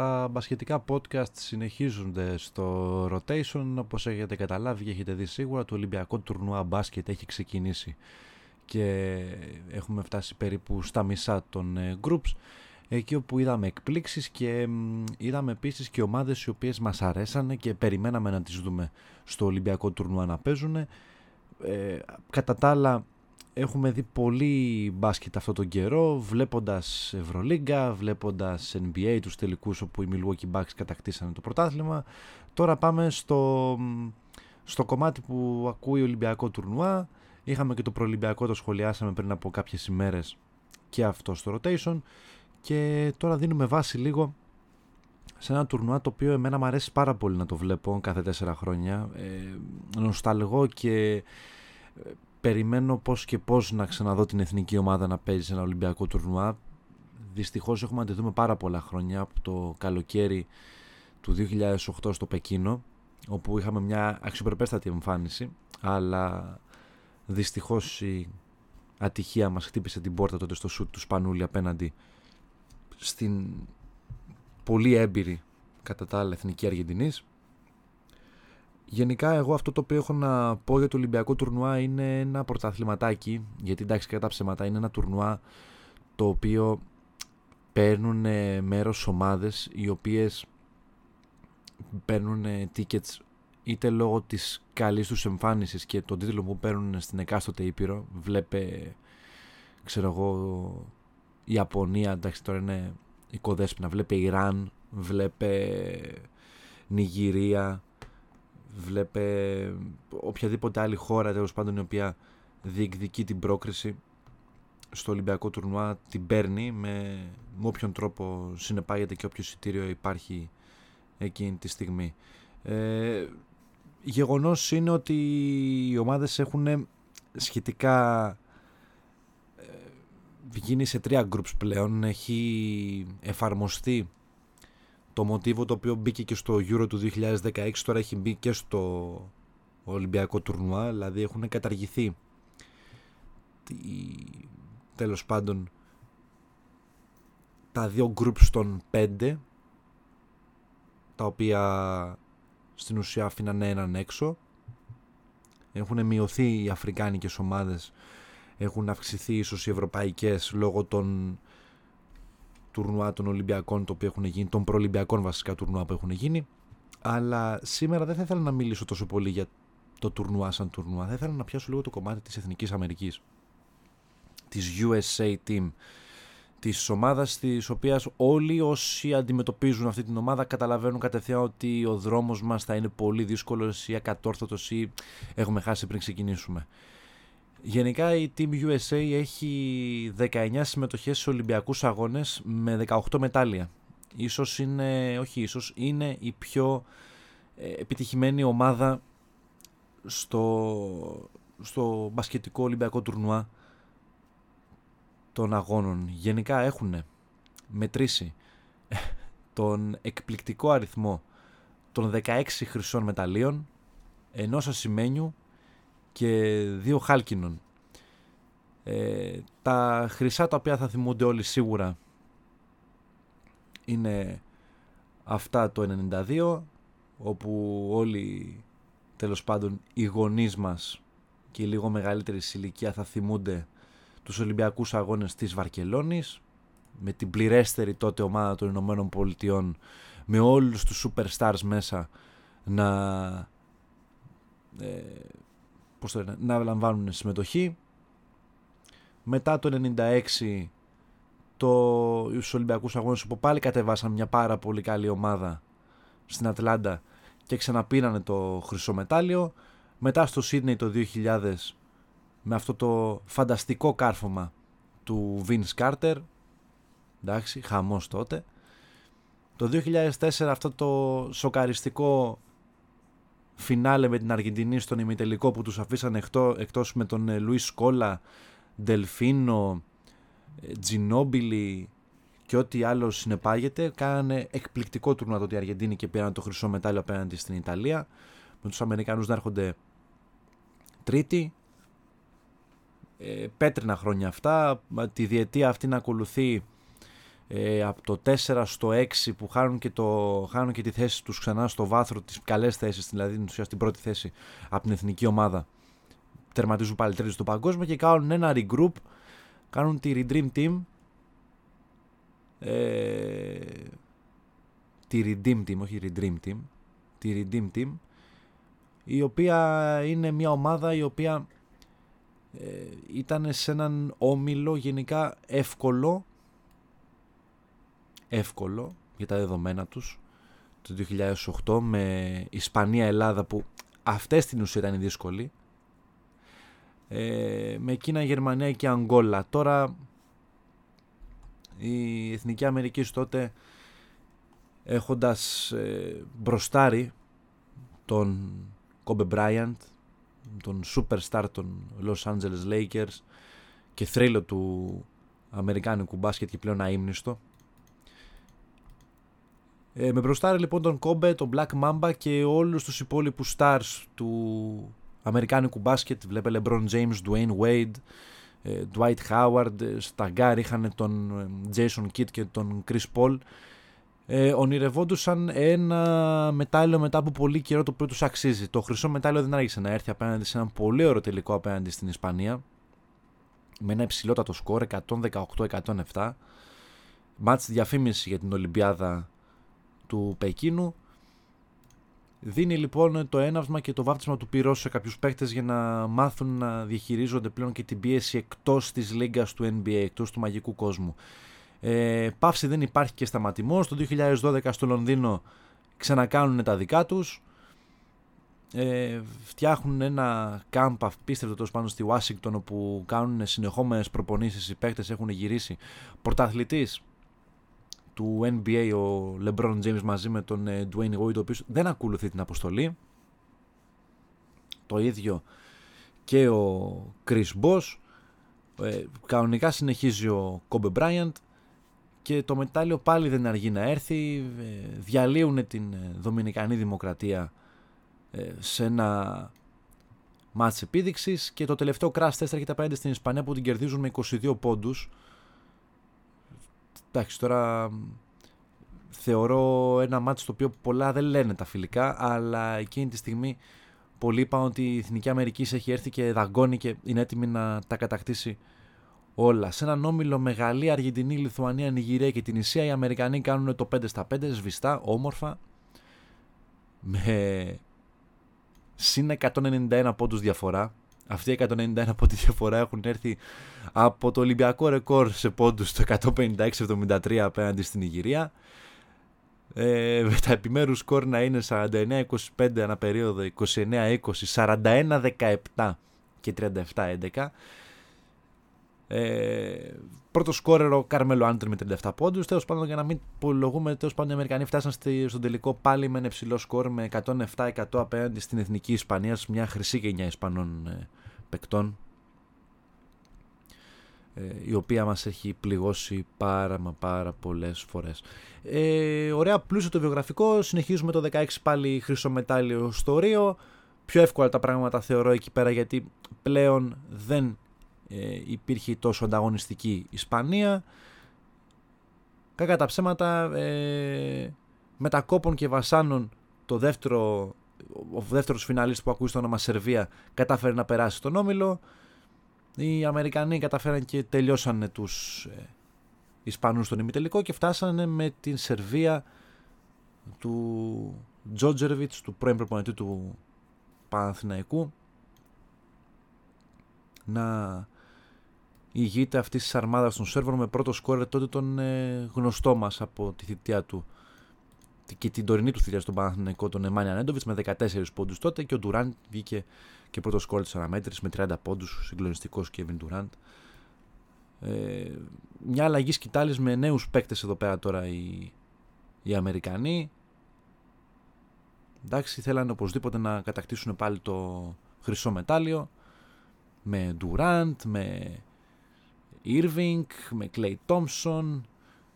τα μπασχετικά podcast συνεχίζονται στο rotation. Όπως έχετε καταλάβει και έχετε δει σίγουρα το Ολυμπιακό τουρνουά μπάσκετ έχει ξεκινήσει και έχουμε φτάσει περίπου στα μισά των ε, groups. Εκεί όπου είδαμε εκπλήξεις και είδαμε επίσης και ομάδες οι οποίες μας αρέσανε και περιμέναμε να τις δούμε στο Ολυμπιακό τουρνουά να παίζουν ε, κατά τα άλλα έχουμε δει πολύ μπάσκετ αυτόν τον καιρό βλέποντας Ευρωλίγκα, βλέποντας NBA τους τελικούς όπου οι Milwaukee Bucks κατακτήσανε το πρωτάθλημα. Τώρα πάμε στο, στο κομμάτι που ακούει ο Ολυμπιακό τουρνουά. Είχαμε και το προολυμπιακό το σχολιάσαμε πριν από κάποιες ημέρες και αυτό στο rotation. Και τώρα δίνουμε βάση λίγο σε ένα τουρνουά το οποίο εμένα μου αρέσει πάρα πολύ να το βλέπω κάθε τέσσερα χρόνια. Ε, νοσταλγώ και περιμένω πώς και πώς να ξαναδώ την εθνική ομάδα να παίζει σε ένα Ολυμπιακό τουρνουά. Δυστυχώς έχουμε να τη δούμε πάρα πολλά χρόνια από το καλοκαίρι του 2008 στο Πεκίνο όπου είχαμε μια αξιοπρεπέστατη εμφάνιση αλλά δυστυχώς η ατυχία μας χτύπησε την πόρτα τότε στο σουτ του Σπανούλη απέναντι στην πολύ έμπειρη κατά τα άλλα εθνική Αργεντινής Γενικά, εγώ αυτό το οποίο έχω να πω για το Ολυμπιακό τουρνουά είναι ένα πρωταθληματάκι. Γιατί εντάξει, κατά ψέματα είναι ένα τουρνουά το οποίο παίρνουν μέρος ομάδες οι οποίες παίρνουν tickets είτε λόγω της καλής τους εμφάνισης και τον τίτλο που παίρνουν στην εκάστοτε Ήπειρο βλέπε ξέρω εγώ η Ιαπωνία εντάξει τώρα είναι οικοδέσποινα βλέπε Ιράν βλέπε Νιγηρία βλέπε οποιαδήποτε άλλη χώρα τέλος πάντων η οποία διεκδικεί την πρόκριση στο Ολυμπιακό τουρνουά την παίρνει με, με όποιον τρόπο συνεπάγεται και όποιο εισιτήριο υπάρχει εκείνη τη στιγμή. Ε, γεγονός είναι ότι οι ομάδες έχουν σχετικά ε, γίνει σε τρία groups πλέον έχει εφαρμοστεί το μοτίβο το οποίο μπήκε και στο Euro του 2016 τώρα έχει μπει και στο Ολυμπιακό τουρνουά δηλαδή έχουν καταργηθεί. Τέλος πάντων τα δύο groups των πέντε τα οποία στην ουσία αφήνανε έναν έξω. Έχουν μειωθεί οι αφρικάνικες ομάδες έχουν αυξηθεί ίσως οι ευρωπαϊκές λόγω των τουρνουά των Ολυμπιακών το οποίο έχουν γίνει, των προολυμπιακών βασικά τουρνουά που έχουν γίνει. Αλλά σήμερα δεν θα ήθελα να μιλήσω τόσο πολύ για το τουρνουά σαν τουρνουά. Θα ήθελα να πιάσω λίγο το κομμάτι της Εθνικής Αμερικής. Της USA Team. Της ομάδας της οποίας όλοι όσοι αντιμετωπίζουν αυτή την ομάδα καταλαβαίνουν κατευθείαν ότι ο δρόμος μας θα είναι πολύ δύσκολος ή ακατόρθωτος ή έχουμε χάσει πριν ξεκινήσουμε. Γενικά η Team USA έχει 19 συμμετοχές σε Ολυμπιακούς Αγώνες με 18 μετάλλια. Ίσως είναι, όχι ίσως, είναι η πιο ε, επιτυχημένη ομάδα στο, στο μπασκετικό Ολυμπιακό τουρνουά των αγώνων. Γενικά έχουν μετρήσει τον εκπληκτικό αριθμό των 16 χρυσών μεταλλίων, ενός ασημένιου και δύο χάλκινων. Ε, τα χρυσά τα οποία θα θυμούνται όλοι σίγουρα είναι αυτά το 92 όπου όλοι τέλος πάντων οι γονείς μας και οι λίγο μεγαλύτερη ηλικία θα θυμούνται τους Ολυμπιακούς Αγώνες της Βαρκελόνης με την πληρέστερη τότε ομάδα των Ηνωμένων Πολιτειών με όλους τους superstars μέσα να ε, πώς το να λαμβάνουν συμμετοχή. Μετά το 96 το, στους Ολυμπιακούς Αγώνες που πάλι κατεβάσαν μια πάρα πολύ καλή ομάδα στην Ατλάντα και ξαναπήρανε το χρυσό μετάλλιο. Μετά στο Σίδνεϊ το 2000 με αυτό το φανταστικό κάρφωμα του Vince Carter. Εντάξει, χαμός τότε. Το 2004 αυτό το σοκαριστικό φινάλε με την Αργεντινή στον ημιτελικό που τους αφήσαν εκτό, εκτός με τον ε, Λουίς Σκόλα, Ντελφίνο, ε, Τζινόμπιλι και ό,τι άλλο συνεπάγεται. Κάνανε εκπληκτικό τουρνουά τότε οι Αργεντίνοι και πήραν το χρυσό μετάλλιο απέναντι στην Ιταλία. Με τους Αμερικανούς να έρχονται τρίτη. Ε, πέτρινα χρόνια αυτά. Τη διετία αυτή να ακολουθεί ε, από το 4 στο 6 που χάνουν και, το, χάνουν και τη θέση τους ξανά στο βάθρο τις καλές θέσεις, δηλαδή ουσιαστικά την πρώτη θέση από την εθνική ομάδα. Τερματίζουν πάλι τρίτη στο παγκόσμιο και κάνουν ένα regroup κάνουν τη Redream Team. Ε, τη Redeem Team, όχι Redream Team. Τη Redeem Team η οποία είναι μια ομάδα η οποία ε, ήταν σε έναν όμιλο γενικά εύκολο εύκολο για τα δεδομένα τους το 2008 με Ισπανία-Ελλάδα που αυτές την ουσία ήταν δύσκολη ε, με Κίνα, Γερμανία και Αγγόλα τώρα η Εθνική Αμερική τότε έχοντας ε, μπροστάρει τον Kobe Bryant τον superstar των Los Angeles Lakers και θρύλο του Αμερικάνικου μπάσκετ και πλέον αείμνηστο. Ε, με μπροστάρη λοιπόν τον Kobe, τον Black Mamba και όλους τους υπόλοιπους stars του Αμερικάνικου μπάσκετ. Βλέπε LeBron James, Dwayne Wade, ε, Dwight Howard, ε, στα γκαρντ είχαν τον Jason Kidd και τον Chris Paul ε, ονειρευόντουσαν ένα μετάλλιο μετά από πολύ καιρό το οποίο τους αξίζει. Το χρυσό μετάλλιο δεν άργησε να έρθει απέναντι σε ένα πολύ ωραίο τελικό απέναντι στην Ισπανία με ένα υψηλότατο σκορ 118-107 μάτς διαφήμιση για την Ολυμπιάδα του Πεκίνου δίνει λοιπόν το έναυσμα και το βάφτισμα του πυρός σε κάποιους παίκτες για να μάθουν να διαχειρίζονται πλέον και την πίεση εκτός της λίγκας του NBA, εκτός του μαγικού κόσμου. Ε, παύση δεν υπάρχει και σταματημός. Το 2012 στο Λονδίνο ξανακάνουν τα δικά τους. Ε, φτιάχνουν ένα camp απίστευτο τόσο πάνω στη Washington όπου κάνουν συνεχόμενες προπονήσεις οι παίκτες έχουν γυρίσει πρωταθλητής του NBA ο LeBron James μαζί με τον ε, Dwayne Wade ο οποίος δεν ακολουθεί την αποστολή το ίδιο και ο Chris Bosh ε, κανονικά συνεχίζει ο Kobe Bryant και το μετάλλιο πάλι δεν αργεί να έρθει. Ε, διαλύουν την ε, Δομινικανή Δημοκρατία ε, σε ένα μάτς επίδειξης και το τελευταίο crash test έρχεται απέναντι στην Ισπανία που την κερδίζουν με 22 πόντους. Εντάξει, τώρα θεωρώ ένα μάτς το οποίο πολλά δεν λένε τα φιλικά, αλλά εκείνη τη στιγμή πολλοί είπαν ότι η Εθνική Αμερική έχει έρθει και δαγκώνει και είναι έτοιμη να τα κατακτήσει όλα. Σε έναν όμιλο με Γαλλία, Αργεντινή, Λιθουανία, Νιγηρία και την Ισία οι Αμερικανοί κάνουν το 5 στα 5, σβηστά, όμορφα, με συν 191 πόντους διαφορά. Αυτοί οι 191 πόντους διαφορά έχουν έρθει από το Ολυμπιακό ρεκόρ σε πόντους το 156-73 απέναντι στην Νιγηρία. Ε, με τα επιμέρους σκορ να είναι 49-25 ανά περίοδο, 29-20, 41-17 και 37-11. Ε, πρώτο σκόρερο Κάρμελο Άντρι με 37 πόντους. Τέλος πάντων, για να μην πολυλογούμε, τέλος πάντων οι Αμερικανοί φτάσαν στη, στον τελικό πάλι με ένα υψηλό σκόρ με 107-100 απέναντι στην εθνική Ισπανίας, μια χρυσή γενιά Ισπανών ε, παικτών. Ε, η οποία μας έχει πληγώσει πάρα μα πάρα πολλές φορές. Ε, ωραία πλούσιο το βιογραφικό, συνεχίζουμε το 16 πάλι χρυσό μετάλλιο στο Ρίο. Πιο εύκολα τα πράγματα θεωρώ εκεί πέρα γιατί πλέον δεν ε, υπήρχε τόσο ανταγωνιστική Ισπανία. Κακά τα ψέματα, ε, μετακόπων και βασάνων το δεύτερο, ο δεύτερος φιναλίστ που ακούει στο όνομα Σερβία κατάφερε να περάσει τον Όμιλο. Οι Αμερικανοί καταφέραν και τελειώσανε τους ε, Ισπανούς στον ημιτελικό και φτάσανε με την Σερβία του Τζότζερβιτς, του πρώην προπονητή του Παναθηναϊκού να ηγείται αυτής της αρμάδας των Σέρβων με πρώτο σκόρε τότε τον ε, γνωστό μας από τη θητεία του και την τωρινή του θητεία στον Παναθηναϊκό, τον Εμάνια Νέντοβιτ με 14 πόντους τότε και ο Ντουράντ βγήκε και πρώτος σκόρε της αναμέτρησης με 30 πόντους, συγκλονιστικός Κέβιν Ντουράντ. Ε, μια αλλαγή σκητάλης με νέους παίκτες εδώ πέρα τώρα οι, οι Αμερικανοί. Εντάξει, θέλανε οπωσδήποτε να κατακτήσουν πάλι το χρυσό μετάλλιο με Durant, με Irving, με Clay Thompson,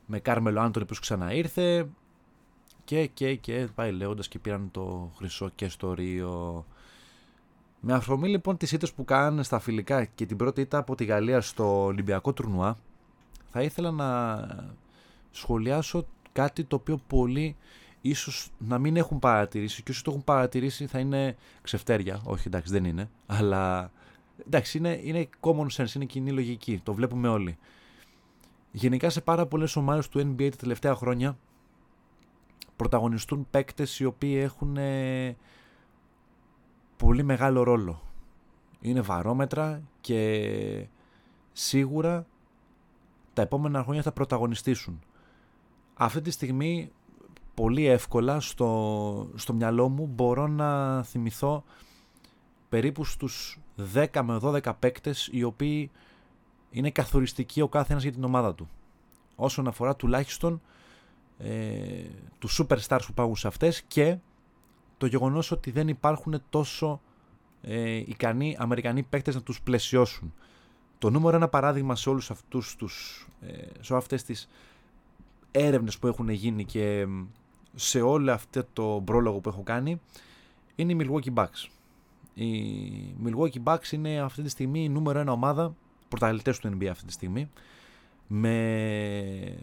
με Κάρμελο Άντωνη που ξαναήρθε και και και πάει λέγοντας και πήραν το χρυσό και στο Ρίο. Με αφορμή λοιπόν τις ήττες που κάνανε στα φιλικά και την πρώτη ήττα από τη Γαλλία στο Ολυμπιακό τουρνουά θα ήθελα να σχολιάσω κάτι το οποίο πολλοί ίσως να μην έχουν παρατηρήσει και όσοι το έχουν παρατηρήσει θα είναι ξεφτέρια. Όχι, εντάξει, δεν είναι. Αλλά εντάξει, είναι, είναι common sense, είναι κοινή λογική. Το βλέπουμε όλοι. Γενικά σε πάρα πολλές ομάδες του NBA τα τελευταία χρόνια πρωταγωνιστούν παίκτες οι οποίοι έχουν ε, πολύ μεγάλο ρόλο. Είναι βαρόμετρα και σίγουρα τα επόμενα χρόνια θα πρωταγωνιστήσουν. Αυτή τη στιγμή πολύ εύκολα στο, στο μυαλό μου μπορώ να θυμηθώ περίπου στους 10 με 12 παίκτες οι οποίοι είναι καθοριστικοί ο κάθε ένας για την ομάδα του. Όσον αφορά τουλάχιστον ε, τους superstars που πάγουν σε αυτές και το γεγονός ότι δεν υπάρχουν τόσο ε, ικανοί Αμερικανοί παίκτες να τους πλαισιώσουν. Το νούμερο ένα παράδειγμα σε όλους αυτούς τους, ε, σε αυτές τις έρευνες που έχουν γίνει και σε όλο αυτό το πρόλογο που έχω κάνει είναι η Milwaukee Bucks. Οι Milwaukee Bucks είναι αυτή τη στιγμή η νούμερο ένα ομάδα, πρωταγωνιστές του NBA αυτή τη στιγμή, με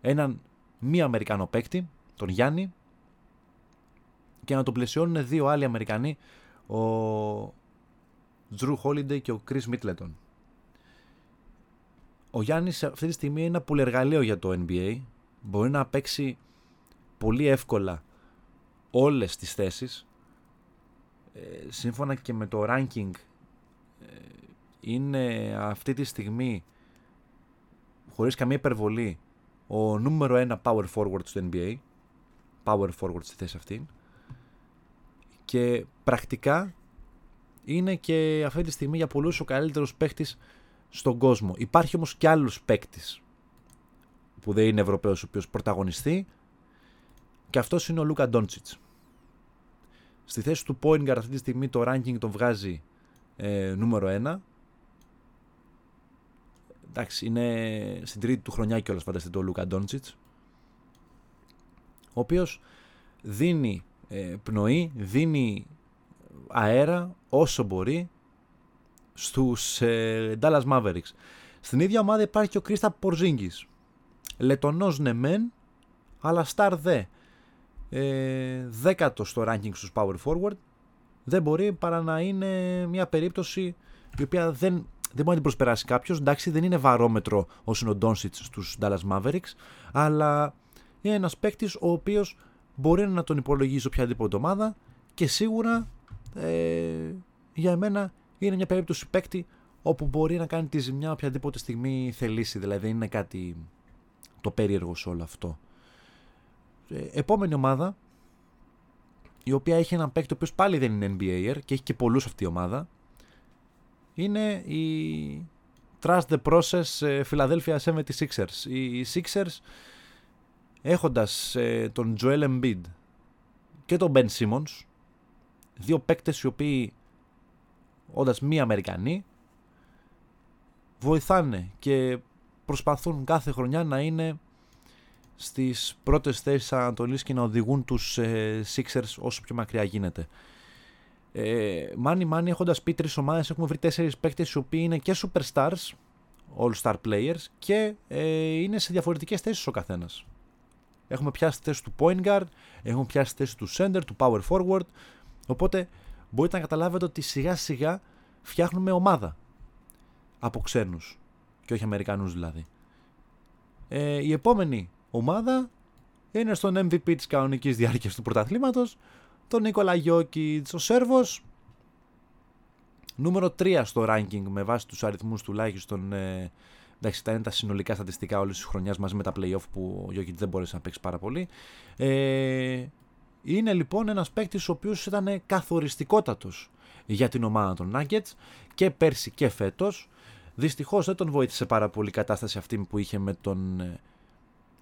έναν μη Αμερικανό παίκτη, τον Γιάννη, και να τον πλαισιώνουν δύο άλλοι Αμερικανοί, ο Drew Holiday και ο Chris Middleton. Ο Γιάννης αυτή τη στιγμή είναι ένα πολυεργαλείο για το NBA. Μπορεί να παίξει πολύ εύκολα όλες τις θέσεις. Ε, σύμφωνα και με το ranking ε, είναι αυτή τη στιγμή χωρίς καμία υπερβολή ο νούμερο ένα power forward στο NBA. Power forward στη θέση αυτή. Και πρακτικά είναι και αυτή τη στιγμή για πολλούς ο καλύτερος παίχτης στον κόσμο. Υπάρχει όμως και άλλος παίκτης που δεν είναι Ευρωπαίος ο οποίος πρωταγωνιστεί και αυτός είναι ο Λούκα Ντόντσιτς. Στη θέση του point guard αυτή τη στιγμή το ranking τον βγάζει ε, νούμερο 1. Εντάξει, είναι στην τρίτη του χρονιά κιόλας φανταστείτε ο Λούκα Ντόντσιτς. Ο οποίος δίνει ε, πνοή, δίνει αέρα όσο μπορεί στους ε, Dallas Mavericks. Στην ίδια ομάδα υπάρχει και ο Κρίστα Πορζίνγκης. Λετονός ναι μεν, αλλά star δε. Ε, δέκατος στο ranking στους power forward. Δεν μπορεί παρά να είναι μια περίπτωση η οποία δεν, δεν μπορεί να την προσπεράσει κάποιος. Εντάξει, δεν είναι βαρόμετρο όσο είναι ο Ντόνσιτ στους Dallas Mavericks, αλλά είναι ένας παίκτης ο οποίος μπορεί να τον υπολογίζει οποιαδήποτε ομάδα και σίγουρα ε, για εμένα είναι μια περίπτωση παίκτη όπου μπορεί να κάνει τη ζημιά οποιαδήποτε στιγμή θελήσει. Δηλαδή είναι κάτι το περίεργο σε όλο αυτό. Ε, επόμενη ομάδα, η οποία έχει έναν παίκτη ο οποίος πάλι δεν είναι NBAer και έχει και πολλούς αυτή η ομάδα, είναι η Trust the Process ε, Philadelphia 76ers. Οι Sixers έχοντας ε, τον Joel Embiid και τον Ben Simmons, δύο παίκτες οι οποίοι όντας μη Αμερικανοί, βοηθάνε και προσπαθούν κάθε χρονιά να είναι στις πρώτες θέσεις Ανατολής και να οδηγούν τους ε, Sixers όσο πιο μακριά γίνεται. Ε, μάνι μάνι έχοντας πει τρεις ομάδες έχουμε βρει τέσσερις παίκτες οι οποίοι είναι και superstars, all-star players και ε, είναι σε διαφορετικές θέσεις ο καθένας. Έχουμε πιάσει τη θέση του point guard, έχουμε πιάσει τη θέση του center, του power forward, οπότε μπορείτε να καταλάβετε ότι σιγά σιγά φτιάχνουμε ομάδα από ξένους και όχι Αμερικανούς δηλαδή. Ε, η επόμενη ομάδα είναι στον MVP της κανονικής διάρκειας του πρωταθλήματος, τον Νίκολα Γιώκητς, ο Σέρβος, νούμερο 3 στο ranking με βάση τους αριθμούς τουλάχιστον, ε, εντάξει τα είναι τα συνολικά στατιστικά όλης της χρονιάς μαζί με τα playoff που ο Γιώκητς δεν μπόρεσε να παίξει πάρα πολύ. Ε, είναι λοιπόν ένας παίκτης ο οποίος ήταν καθοριστικότατος για την ομάδα των Nuggets και πέρσι και φέτος. Δυστυχώς δεν τον βοήθησε πάρα πολύ η κατάσταση αυτή που είχε με τον ε,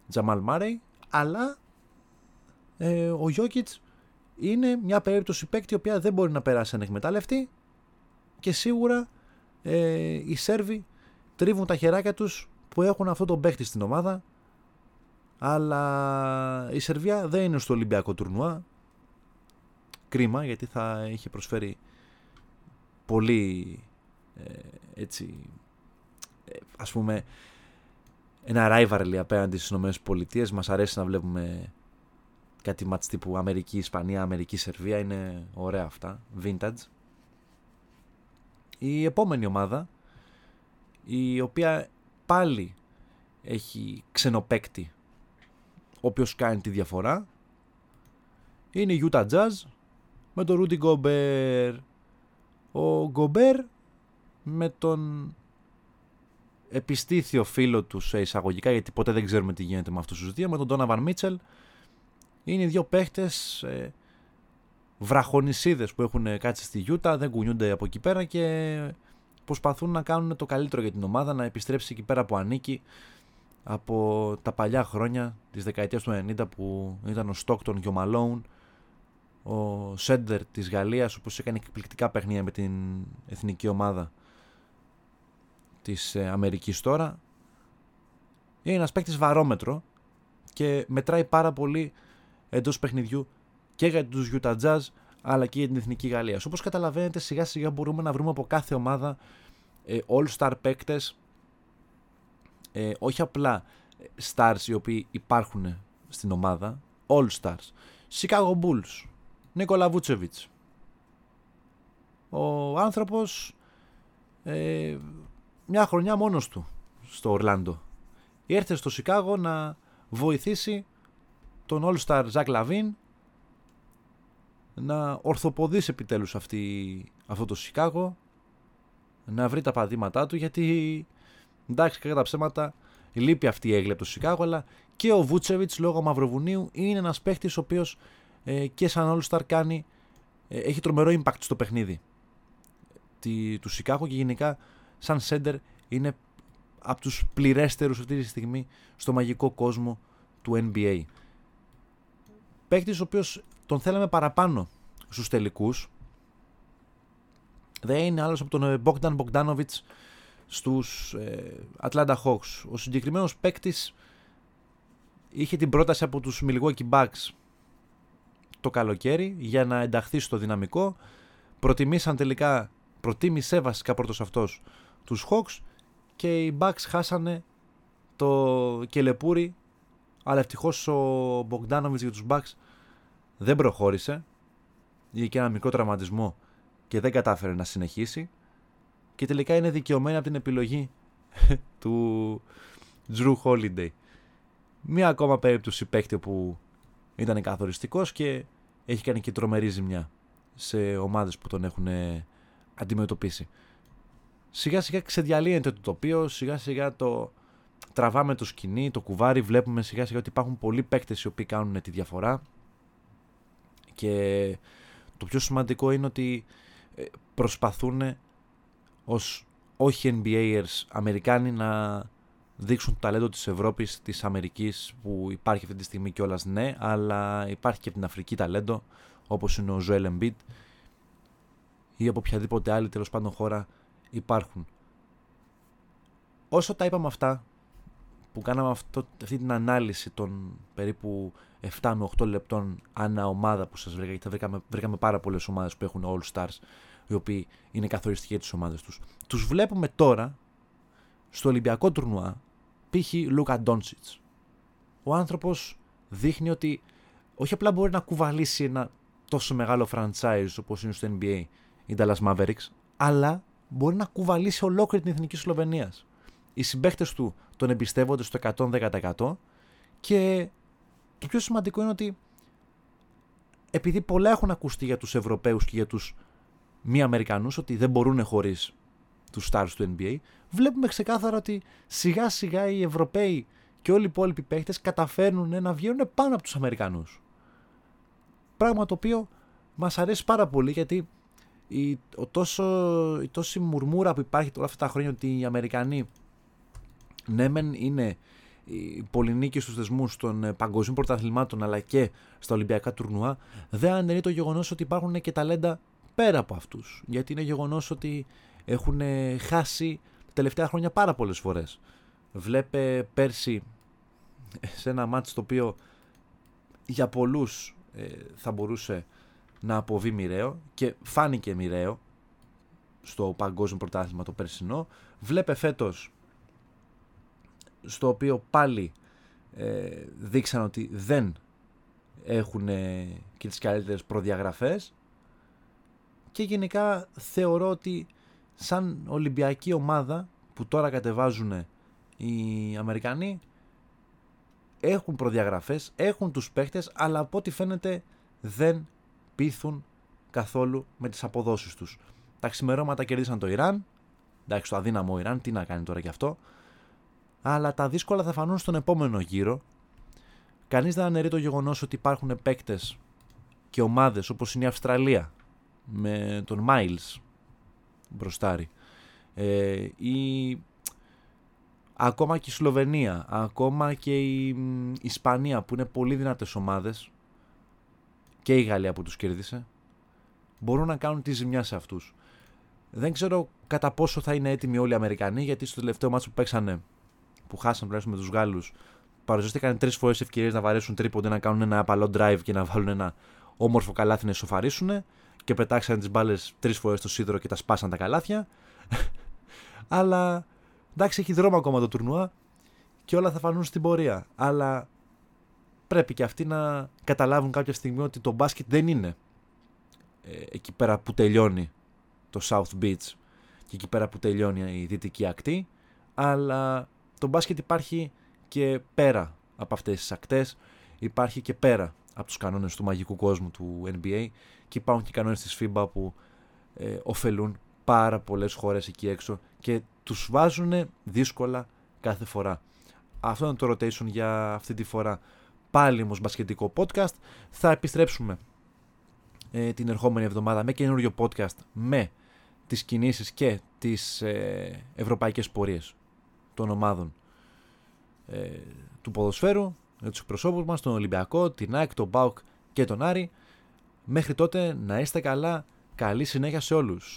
Τζαμάλ Μάρεϊ, αλλά ε, ο Γιώκητς είναι μια περίπτωση παίκτη η οποία δεν μπορεί να περάσει ανεκμετάλλευτη και σίγουρα ε, οι Σέρβοι τρίβουν τα χεράκια τους που έχουν αυτό τον παίκτη στην ομάδα αλλά η Σερβία δεν είναι στο Ολυμπιακό τουρνουά κρίμα γιατί θα είχε προσφέρει πολύ ε, έτσι ε, ας πούμε ένα rivalry απέναντι στις ΗΠΑ. Μας αρέσει να βλέπουμε κάτι μάτς τύπου Αμερική, Ισπανία, Αμερική, Σερβία. Είναι ωραία αυτά, vintage. Η επόμενη ομάδα, η οποία πάλι έχει ξενοπέκτη, ο οποίος κάνει τη διαφορά, είναι η Utah Jazz με τον Rudy Gobert. Ο Gobert με τον επιστήθιο φίλο του σε εισαγωγικά, γιατί ποτέ δεν ξέρουμε τι γίνεται με αυτούς τους δύο, με τον Donovan Mitchell. Είναι οι δύο παίχτες ε, βραχονισίδες που έχουν κάτσει στη Utah, δεν κουνιούνται από εκεί πέρα και προσπαθούν να κάνουν το καλύτερο για την ομάδα, να επιστρέψει εκεί πέρα που ανήκει από τα παλιά χρόνια της δεκαετίας του 90 που ήταν ο Stockton και ο Malone ο Σέντερ της Γαλλίας όπως έκανε εκπληκτικά παιχνίδια με την εθνική ομάδα της ε, Αμερικής τώρα. Είναι ένας παίκτης βαρόμετρο και μετράει πάρα πολύ εντός παιχνιδιού και για τους Utah Jazz αλλά και για την εθνική Γαλλίας. Όπως καταλαβαίνετε σιγά σιγά μπορούμε να βρούμε από κάθε ομάδα ε, all-star παίκτες ε, όχι απλά stars οι οποίοι υπάρχουν στην ομάδα all stars Chicago Bulls Νίκολα Βούτσεβιτς. Ο άνθρωπος ε, μια χρονιά μόνος του στο Ορλάντο. Ήρθε στο Σικάγο να βοηθήσει τον All-Star Ζακ Λαβίν να ορθοποδήσει επιτέλους αυτή, αυτό το Σικάγο να βρει τα παδήματά του γιατί εντάξει κατά τα ψέματα λείπει αυτή η έγκλη από το Σικάγο αλλά και ο Βούτσεβιτς λόγω Μαυροβουνίου είναι ένας παίχτης ο οποίος ε, και σαν All Star κάνει, ε, έχει τρομερό impact στο παιχνίδι τη, του Σικάγο και γενικά σαν center είναι από τους πληρέστερους αυτή τη στιγμή στο μαγικό κόσμο του NBA. Παίκτης ο οποίος τον θέλαμε παραπάνω στους τελικούς δεν είναι άλλος από τον ε, Bogdan Bogdanovic στους ε, Atlanta Hawks. Ο συγκεκριμένος παίκτης είχε την πρόταση από τους Milwaukee Bucks το καλοκαίρι για να ενταχθεί στο δυναμικό. Προτιμήσαν τελικά, προτίμησε βασικά πρώτος αυτός τους Hawks και οι Bucks χάσανε το κελεπούρι αλλά ευτυχώς ο Bogdanovic για τους Bucks δεν προχώρησε είχε και ένα μικρό τραυματισμό και δεν κατάφερε να συνεχίσει και τελικά είναι δικαιωμένη από την επιλογή του Drew Holiday. Μία ακόμα περίπτωση παίκτη που ήταν καθοριστικός και έχει κάνει και τρομερή ζημιά σε ομάδες που τον έχουν ε, αντιμετωπίσει. Σιγά σιγά ξεδιαλύεται το τοπίο, σιγά σιγά το τραβάμε το σκηνή, το κουβάρι, βλέπουμε σιγά σιγά ότι υπάρχουν πολλοί παίκτες οι οποίοι κάνουν τη διαφορά και το πιο σημαντικό είναι ότι ε, προσπαθούν ως όχι NBAers Αμερικάνοι να δείξουν το ταλέντο της Ευρώπης, της Αμερικής που υπάρχει αυτή τη στιγμή κιόλας ναι, αλλά υπάρχει και από την Αφρική ταλέντο όπως είναι ο Ζωέλ Embiid ή από οποιαδήποτε άλλη τέλος πάντων χώρα υπάρχουν. Όσο τα είπαμε αυτά, που κάναμε αυτό, αυτή την ανάλυση των περίπου 7 με 8 λεπτών ανά ομάδα που σας βρήκα, γιατί βρήκαμε, βρήκαμε πάρα πολλές ομάδες που έχουν All Stars, οι οποίοι είναι καθοριστικοί για τις ομάδες τους. Τους βλέπουμε τώρα στο Ολυμπιακό τουρνουά π.χ. Λούκα Ντόνσιτ. Ο άνθρωπος δείχνει ότι όχι απλά μπορεί να κουβαλήσει ένα τόσο μεγάλο franchise όπως είναι στο NBA η Dallas Mavericks, αλλά μπορεί να κουβαλήσει ολόκληρη την εθνική Σλοβενίας. Οι συμπαίχτε του τον εμπιστεύονται στο 110% και το πιο σημαντικό είναι ότι επειδή πολλά έχουν ακουστεί για τους Ευρωπαίους και για τους μη Αμερικανούς ότι δεν μπορούν χωρίς τους stars του NBA, βλέπουμε ξεκάθαρα ότι σιγά σιγά οι Ευρωπαίοι και όλοι οι υπόλοιποι παίχτε καταφέρνουν να βγαίνουν πάνω από τους Αμερικανούς. Πράγμα το οποίο μας αρέσει πάρα πολύ γιατί η, ο τόσο, η τόση μουρμούρα που υπάρχει όλα αυτά τα χρόνια ότι οι Αμερικανοί ναι μεν είναι οι πολυνίκοι στους θεσμούς των ε, παγκοσμίων πρωταθλημάτων αλλά και στα Ολυμπιακά τουρνουά δεν αναιρεί το γεγονός ότι υπάρχουν και ταλέντα πέρα από αυτούς γιατί είναι γεγονός ότι έχουν χάσει τα τελευταία χρόνια πάρα πολλές φορές. Βλέπε πέρσι σε ένα μάτι το οποίο για πολλούς ε, θα μπορούσε να αποβεί μοιραίο και φάνηκε μοιραίο στο παγκόσμιο πρωτάθλημα το περσινό. Βλέπε φέτος στο οποίο πάλι ε, δείξαν ότι δεν έχουν και τις καλύτερες προδιαγραφές. Και γενικά θεωρώ ότι σαν Ολυμπιακή ομάδα που τώρα κατεβάζουν οι Αμερικανοί έχουν προδιαγραφές, έχουν τους παίχτες αλλά από ό,τι φαίνεται δεν πείθουν καθόλου με τις αποδόσεις τους. Τα ξημερώματα κερδίσαν το Ιράν, εντάξει το αδύναμο Ιράν, τι να κάνει τώρα κι αυτό, αλλά τα δύσκολα θα φανούν στον επόμενο γύρο. Κανείς δεν αναιρεί το γεγονός ότι υπάρχουν παίκτες και ομάδες όπως είναι η Αυστραλία με τον Miles μπροστάρι ε, ή ακόμα και η Σλοβενία, ακόμα και η Ισπανία που είναι πολύ δυνατές ομάδες και η Γαλλία που τους κέρδισε μπορούν να κάνουν τη ζημιά σε αυτούς. Δεν ξέρω κατά πόσο θα είναι έτοιμοι όλοι οι Αμερικανοί γιατί στο τελευταίο μάτσο που παίξανε που χάσαν τουλάχιστον με τους Γάλλους παρουσιάστηκαν τρεις φορές ευκαιρίες να βαρέσουν τρίποντε, να κάνουν ένα απαλό drive και να βάλουν ένα όμορφο καλάθι να ισοφαρίσουν και πετάξαν τις μπάλες τρεις φορές στο σίδερο και τα σπάσαν τα καλάθια. Αλλά εντάξει, έχει δρόμο ακόμα το τουρνουά και όλα θα φανούν στην πορεία. Αλλά πρέπει και αυτοί να καταλάβουν κάποια στιγμή ότι το μπάσκετ δεν είναι ε, εκεί πέρα που τελειώνει το South Beach και εκεί πέρα που τελειώνει η δυτική ακτή, αλλά το μπάσκετ υπάρχει και πέρα από αυτές τις ακτές, υπάρχει και πέρα από τους κανόνες του μαγικού κόσμου του NBA και υπάρχουν και κανόνες της FIBA που ε, ωφελούν πάρα πολλές χώρες εκεί έξω και τους βάζουν δύσκολα κάθε φορά. Αυτό είναι το rotation για αυτή τη φορά. Πάλι όμως μπασκετικό podcast. Θα επιστρέψουμε ε, την ερχόμενη εβδομάδα με καινούριο podcast με τις κινήσεις και τις ε, ευρωπαϊκές πορείες των ομάδων ε, του ποδοσφαίρου, για τους εκπροσώπους μας, τον Ολυμπιακό, την ΑΕΚ, τον ΠΑΟΚ και τον Άρη. Μέχρι τότε να είστε καλά, καλή συνέχεια σε όλους.